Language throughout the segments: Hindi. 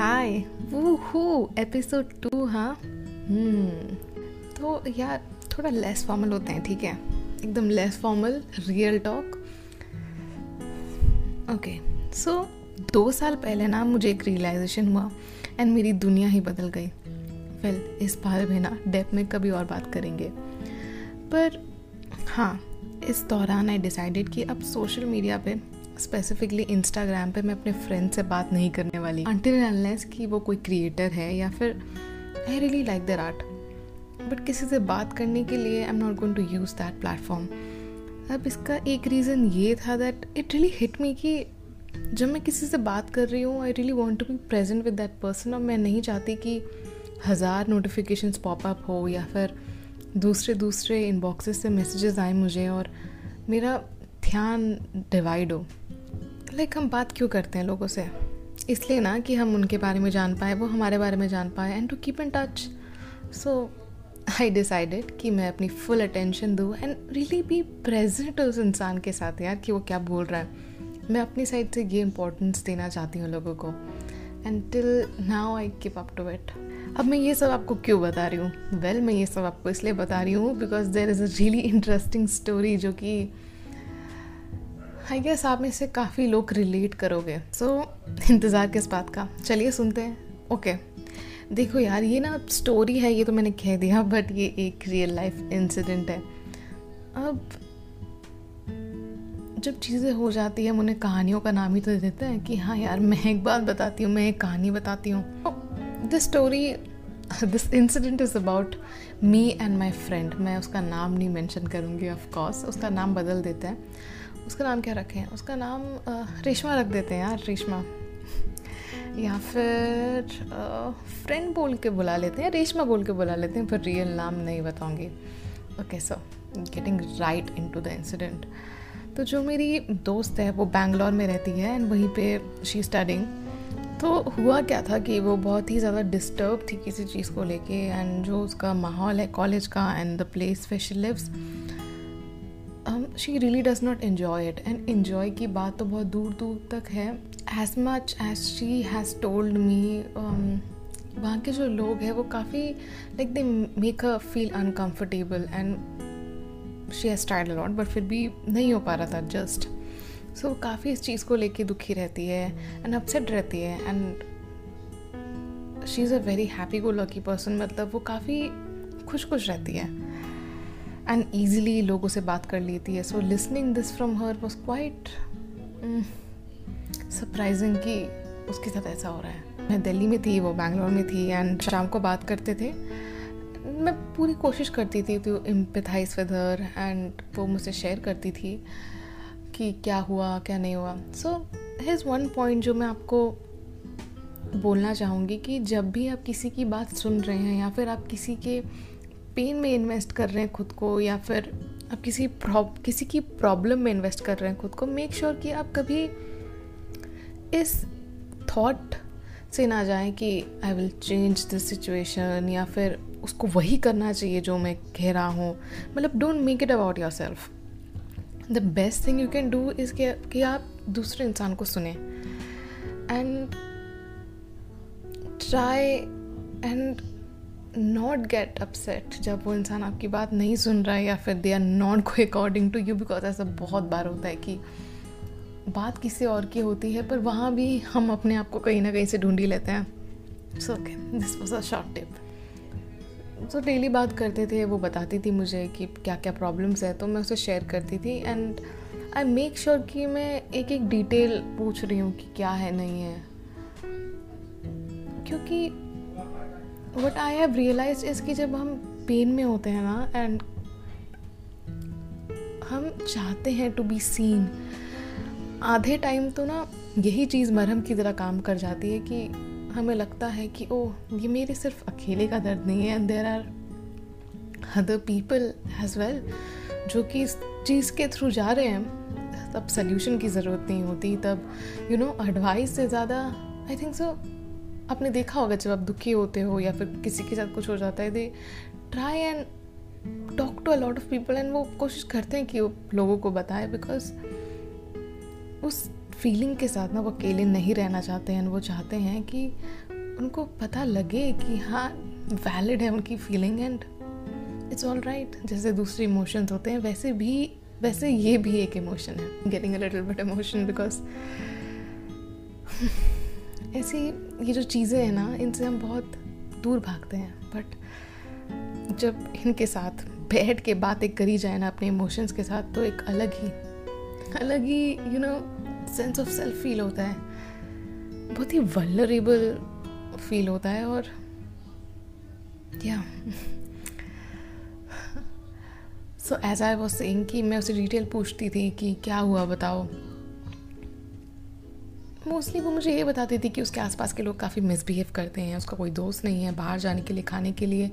हाय वो एपिसोड टू हाँ तो यार, थोड़ा लेस फॉर्मल होते हैं, ठीक है? एकदम less formal real talk okay so दो साल पहले ना मुझे एक रियलाइजेशन हुआ एंड मेरी दुनिया ही बदल गई। वेल इस बार भी ना डेप में कभी और बात करेंगे। पर हाँ इस दौरान आई डिसाइडेड कि अब सोशल मीडिया पे स्पेसिफिकली इंस्टाग्राम पे मैं अपने फ्रेंड से बात नहीं करने वाली। अनटिल अनलेस कि वो कोई क्रिएटर है या फिर I really like their art but किसी से बात करने के लिए I am not going to use that platform अब इसका एक रीज़न ये था that it really hit me कि जब मैं किसी से बात कर रही हूँ I really want to be present with that person और मैं नहीं चाहती कि हज़ार नोटिफिकेशंस पॉपअप हो या फिर दूसरे दूसरे इनबॉक्सेस से मैसेजेस आए मुझे और मेरा ध्यान डिवाइड हो। लाइक हम बात क्यों करते हैं लोगों से? इसलिए ना कि हम उनके बारे में जान पाए वो हमारे बारे में जान पाए and to keep in touch so I decided कि मैं अपनी फुल अटेंशन दूँ एंड रियली बी प्रेजेंट उस इंसान के साथ यार कि वो क्या बोल रहा है। मैं अपनी साइड से ये इम्पोर्टेंस देना चाहती हूँ लोगों को। And till now I keep up to it अब मैं ये सब आपको क्यों बता रही हूँ? वेल well, मैं ये सब आपको इसलिए बता रही हूँ because there is a really interesting story जो कि आई गेस आप में से काफ़ी लोग रिलेट करोगे। सो so, इंतज़ार किस बात का। चलिए सुनते हैं। Okay okay. देखो यार ये ना स्टोरी है ये तो मैंने कह दिया बट ये एक रियल लाइफ इंसिडेंट है। अब जब चीज़ें हो जाती है हम उन्हें कहानियों का नाम ही तो देते हैं कि हाँ यार मैं एक बात बताती हूँ मैं एक कहानी बताती हूँ। This story this incident is about me and my friend मैं उसका नाम नहीं मेंशन करूँगी ऑफ़ कोर्स उसका नाम बदल देते हैं। उसका नाम क्या रखें? उसका नाम रेशमा रख देते हैं यार, रेशमा। या फिर फ्रेंड बोल के बुला लेते हैं, रेशमा बोल के बुला लेते हैं, पर रियल नाम नहीं बताऊँगी। Okay so getting right into the incident तो जो मेरी दोस्त है, वो बैंगलोर में रहती है एंड वहीं पे शी स्टडिंग तो हुआ क्या था कि वो बहुत ही ज़्यादा डिस्टर्ब थी किसी चीज़ को लेके एंड जो उसका माहौल है कॉलेज का and the place they lives she really does not enjoy it and enjoy की बात तो बहुत दूर दूर तक है. As much as she has told me वहाँ के जो लोग हैं वो काफ़ी like they make a feel uncomfortable and she has tried a lot but फिर भी नहीं हो पा रहा था जस्ट सो so, काफ़ी इस चीज़ को लेके दुखी रहती है एंड अपसेट रहती है and she is a very happy go lucky person मतलब वो काफ़ी खुश खुश रहती है. एंड ईजिली लोगों से बात कर लेती है। So listening this from her was quite surprising कि उसके साथ ऐसा हो रहा है। मैं दिल्ली में थी, वो बैंगलोर में थी एंड शाम को बात करते थे। मैं पूरी कोशिश करती थी to empathize with her and वो मुझसे शेयर करती थी कि क्या हुआ, क्या नहीं हुआ। सो हेज़ वन पॉइंट जो मैं आपको बोलना चाहूँगी कि जब भी आप किसी की बात सुन रहे हैं या फिर आप किसी के पेन में इन्वेस्ट कर रहे हैं खुद को या फिर आप किसी किसी की प्रॉब्लम में इन्वेस्ट कर रहे हैं खुद को मेक श्योर sure कि आप कभी इस थॉट से ना जाएँ कि I will change this situation या फिर उसको वही करना चाहिए जो मैं कह रहा हूँ। मतलब don't make it about yourself the best thing you can do is कि आप दूसरे इंसान को सुने। And try and not get upset जब वो इंसान आपकी बात नहीं सुन रहा है या फिर they are not go according to you because ऐसा बहुत बार होता है कि बात किसी और की होती है, पर वहाँ भी हम अपने आप को कहीं ना कहीं से ढूंढ लेते हैं। So okay this was a short tip so daily बात करते थे, वो बताती थी मुझे कि क्या क्या प्रॉब्लम्स है तो मैं उसे शेयर करती थी एंड आई मेक श्योर कि मैं एक एक डिटेल पूछ रही हूँ कि क्या है, नहीं है। क्योंकि वट आई हैव रियलाइज़ इस कि जब हम पेन में होते हैं ना एंड हम चाहते हैं टू बी सीन आधे टाइम तो ना यही चीज़ मरहम की तरह काम कर जाती है कि हमें लगता है कि, ओह, ये मेरे सिर्फ़ अकेले का दर्द नहीं है and there are other people has well जो कि इस चीज़ के थ्रू जा रहे हैं. तब सोल्यूशन की ज़रूरत नहीं होती, तब यू नो एडवाइस से ज़्यादा आई थिंक सो आपने देखा होगा जब आप दुखी होते हो या फिर किसी के साथ कुछ हो जाता है they try and talk to a lot of people and वो कोशिश करते हैं कि वो लोगों को बताए बिकॉज़ उस फीलिंग के साथ ना वो अकेले नहीं रहना चाहते हैं, वो चाहते हैं कि उनको पता लगे कि हाँ वैलिड है उनकी feeling and it's all right जैसे दूसरे इमोशंस होते हैं, वैसे भी, वैसे ये भी एक इमोशन है getting a little bit emotion because ऐसी ये जो चीज़ें हैं ना, इनसे हम बहुत दूर भागते हैं। बट जब इनके साथ बैठ के बातें करी जाए ना अपने इमोशंस के साथ तो एक अलग ही अलग ही you know sense of self feel होता है। बहुत ही वल्नरेबल फील होता है और या so as I was saying कि मैं उसे डिटेल पूछती थी कि क्या हुआ बताओ। मोस्टली वो मुझे ये बताती थी कि उसके आसपास के लोग काफ़ी मिसबिहेव करते हैं उसका कोई दोस्त नहीं है बाहर जाने के लिए खाने के लिए।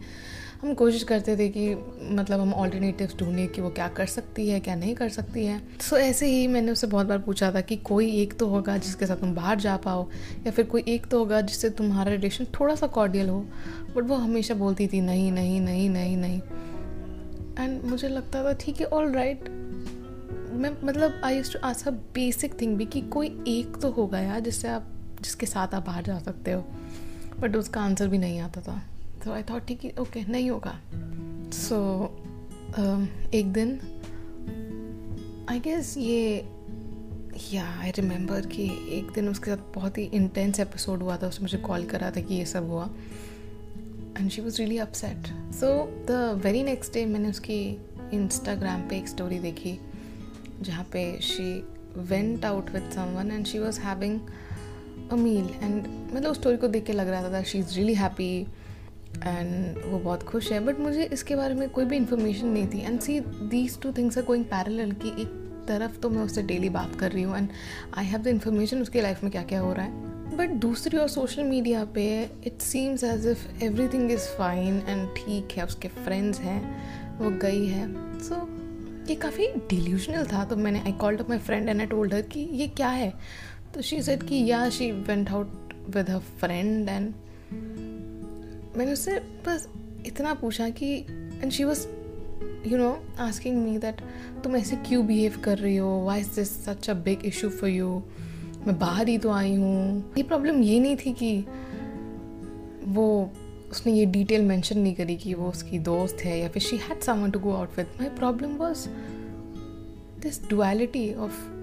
हम कोशिश करते थे कि मतलब हम ऑल्टरनेटिव ढूंढें कि वो क्या कर सकती है क्या नहीं कर सकती है। सो so, ऐसे ही मैंने उससे बहुत बार पूछा था कि कोई एक तो होगा जिसके साथ तुम बाहर जा पाओ या फिर कोई एक तो होगा जिससे तुम्हारा रिलेशन थोड़ा सा कॉर्डियल हो। बट वो हमेशा बोलती थी नहीं नहीं नहीं नहीं नहीं। एंड मुझे लगता था ठीक है ऑल राइट मैं मतलब I use to ask a basic thing भी कि कोई एक तो होगा यार जिससे आप जिसके साथ आप बाहर जा सकते हो। बट उसका आंसर भी नहीं आता था। तो आई थॉट ठीक है ओके नहीं होगा। सो so, um, एक दिन आई गेस ये या आई रिमेंबर कि एक दिन उसके साथ बहुत ही इंटेंस एपिसोड हुआ था। उसने मुझे कॉल करा था कि ये सब हुआ। And she was really upset so the very next day मैंने उसकी इंस्टाग्राम पे एक स्टोरी देखी। जहाँ पे she went out with someone and she was having a meal and मतलब उस स्टोरी को देख के लग रहा था she is really happy and वो बहुत खुश है. बट मुझे इसके बारे में कोई भी इन्फॉर्मेशन नहीं थी. And see these two things are going parallel कि एक तरफ़ तो मैं उससे डेली बात कर रही हूँ and I have the information उसके लाइफ में क्या क्या हो रहा है. बट दूसरी और सोशल मीडिया पे it seems as if everything is fine and ठीक है उसके फ्रेंड्स हैं वो गई है. सो so, ये काफ़ी डिल्यूशनल था। तो मैंने I called up my friend and I told her कि ये क्या है? तो शी सेड कि yeah she went out with her friend and मैंने उससे बस इतना पूछा कि and she was you know asking me that तुम ऐसे क्यों बिहेव कर रही हो? Why is this such a big issue for you मैं बाहर ही तो आई हूँ। ये प्रॉब्लम ये नहीं थी कि वो उसने ये डिटेल मेंशन नहीं करी कि वो उसकी दोस्त है या फिर she had someone to go out with my problem was this duality of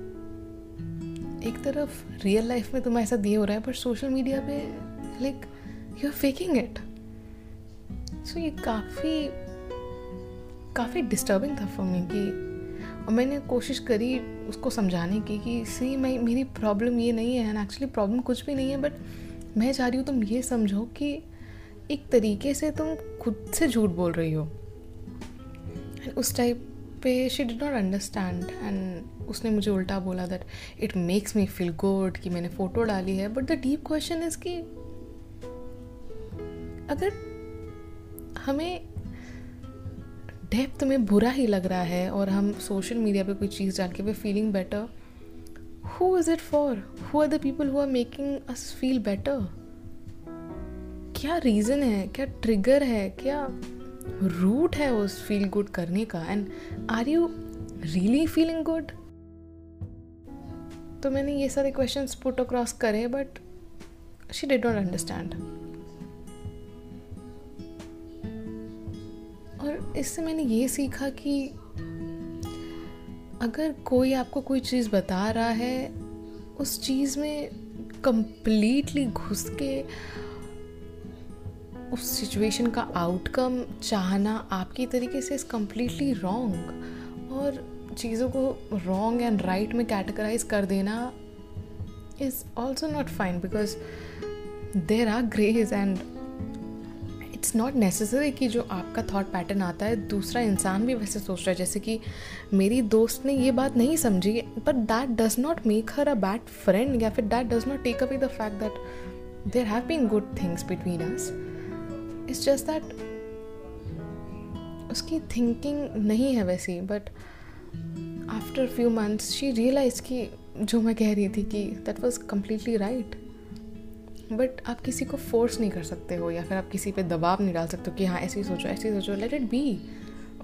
एक तरफ़ रियल लाइफ में तुम्हें ऐसा दिए हो रहा है, पर सोशल मीडिया पे like you are faking it so ये काफ़ी काफ़ी डिस्टर्बिंग था फॉर मी कि, और मैंने कोशिश करी उसको समझाने की कि सी मैं, मेरी प्रॉब्लम ये नहीं है एंड एक्चुअली प्रॉब्लम कुछ भी नहीं है बट मैं चाह रही हूँ तुम ये समझो कि एक तरीके से तुम खुद से झूठ बोल रही हो। एंड उस टाइप पे she did not understand and उसने मुझे उल्टा बोला that it makes me feel good कि मैंने फ़ोटो डाली है। But the deep question is कि अगर हमें डेप्थ में बुरा ही लग रहा है और हम सोशल मीडिया पे कोई चीज़ डाल के we feeling better who is it for who are the people who are making us feel better क्या रीज़न है? क्या ट्रिगर है? क्या रूट है उस फील गुड करने का? And are you really feeling good तो मैंने ये सारे क्वेश्चन पुट अक्रॉस करे but she did not understand और इससे मैंने ये सीखा कि अगर कोई आपको कोई चीज़ बता रहा है, उस चीज़ में कंप्लीटली घुस के उस सिचुएशन का आउटकम चाहना आपकी तरीके से इज़ कम्प्लीटली रॉन्ग और चीज़ों को रॉन्ग एंड राइट में कैटेगराइज कर देना is also not fine because there are greys and it's not necessary कि जो आपका थॉट पैटर्न आता है, दूसरा इंसान भी वैसे सोच रहा है, जैसे कि मेरी दोस्त ने ये बात नहीं समझी but that does not make her a bad friend या फिर that does not take away the fact that there have been good things between us it's just that उसकी थिंकिंग नहीं है वैसी but after few months she realize कि जो मैं कह रही थी कि that was completely right but आप किसी को फोर्स नहीं कर सकते हो या फिर आप किसी पे दबाव नहीं डाल सकते हो कि हाँ ऐसी सोचो ऐसी सोचो let it be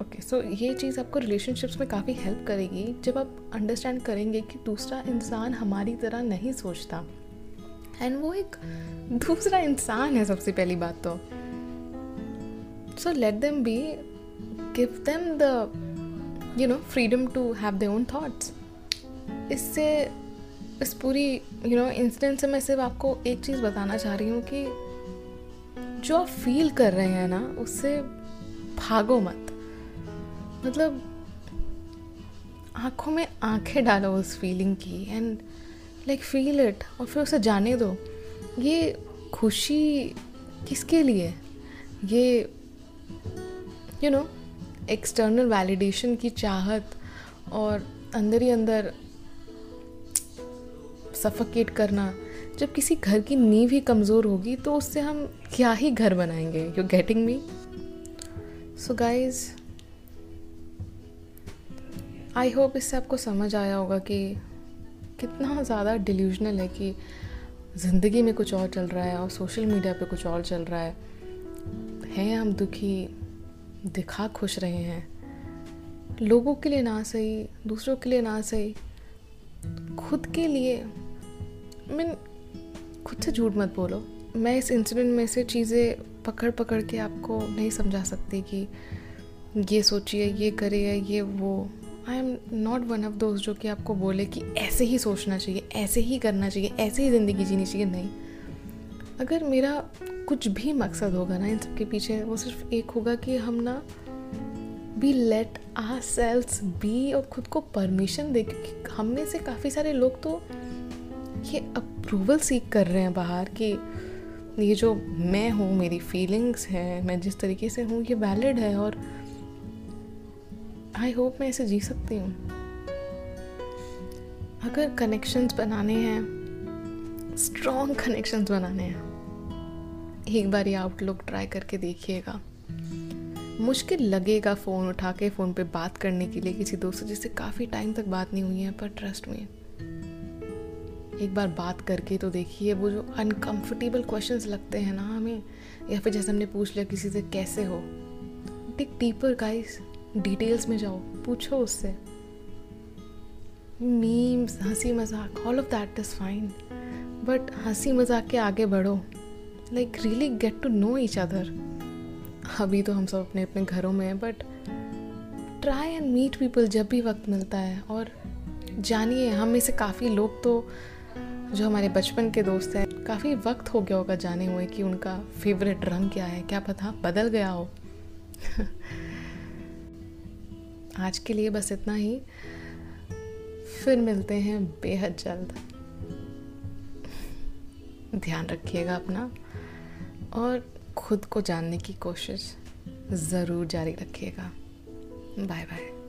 okay so ये चीज़ आपको रिलेशनशिप्स में काफ़ी हेल्प करेगी जब आप अंडरस्टैंड करेंगे कि दूसरा इंसान हमारी तरह नहीं सोचता. एंड वो एक दूसरा इंसान है सबसे पहली बात तो. So let them be give them the you know freedom to have their own thoughts इससे, इस पूरी यू नो इंसिडेंट से मैं सिर्फ़ आपको एक चीज़ बताना चाह रही हूँ कि जो आप फील कर रहे हैं ना, उससे भागो मत। मतलब आँखों में आँखें डालो उस फीलिंग की एंड लाइक फील इट और फिर उसे जाने दो। ये खुशी किसके लिए? ये यू नो एक्सटर्नल वैलिडेशन की चाहत और अंदर ही अंदर सफोकेट करना। जब किसी घर की नींव ही कमज़ोर होगी तो उससे हम क्या ही घर बनाएँगे? You getting me so guys I hope इससे आपको समझ आया होगा कि कितना ज़्यादा डिल्यूजनल है कि ज़िंदगी में कुछ और चल रहा है और सोशल मीडिया पे कुछ और चल रहा है। हैं, हम दुखी दिखा खुश रहे हैं। लोगों के लिए ना सही, दूसरों के लिए ना सही, खुद के लिए। मीन खुद से झूठ मत बोलो। मैं इस इंसिडेंट में से चीज़ें पकड़ पकड़ के आपको नहीं समझा सकती कि ये सोचिए, ये करिए, ये वो। I am not one of दोस्त जो कि आपको बोले कि ऐसे ही सोचना चाहिए, ऐसे ही करना चाहिए, ऐसे ही ज़िंदगी जीनी चाहिए। नहीं। अगर मेरा कुछ भी मकसद होगा ना इन सब के पीछे, वो सिर्फ़ एक होगा कि हम ना be let ourselves be और खुद को परमिशन दे, क्योंकि हम में से काफ़ी सारे लोग तो ये अप्रूवल सीख कर रहे हैं बाहर कि ये जो मैं हूँ, मेरी फीलिंग्स हैं, मैं जिस तरीके से हूँ, ये वैलिड है और आई होप मैं इसे जी सकती हूँ। अगर कनेक्शंस बनाने हैं स्ट्रॉन्ग कनेक्शंस बनाने हैं एक बार ये आउटलुक ट्राई करके देखिएगा। मुश्किल लगेगा फ़ोन उठा के फ़ोन पे बात करने के लिए किसी दोस्त जिससे काफ़ी टाइम तक बात नहीं हुई है, पर ट्रस्ट में एक बार बात करके तो देखिए, वो जो अनकंफर्टेबल क्वेश्चंस लगते हैं ना हमें, या फिर जैसे हमने पूछ लिया किसी से कैसे हो। टिक डीपर गाइस डिटेल्स में जाओ, पूछो उससे। मीम्स हँसी मज़ाक all of that is fine but हँसी मज़ाक के आगे बढ़ो। Like really get to know each other अभी तो हम सब अपने अपने घरों में हैं but try and meet people जब भी वक्त मिलता है। और जानिए, हम में से काफ़ी लोग तो जो हमारे बचपन के दोस्त हैं, काफ़ी वक्त हो गया होगा जाने हुए कि उनका फेवरेट रंग क्या है, क्या पता बदल गया हो। आज के लिए बस इतना ही। फिर मिलते हैं बेहद जल्द। ध्यान रखिएगा अपना। और खुद को जानने की कोशिश ज़रूर जारी रखिएगा। Bye bye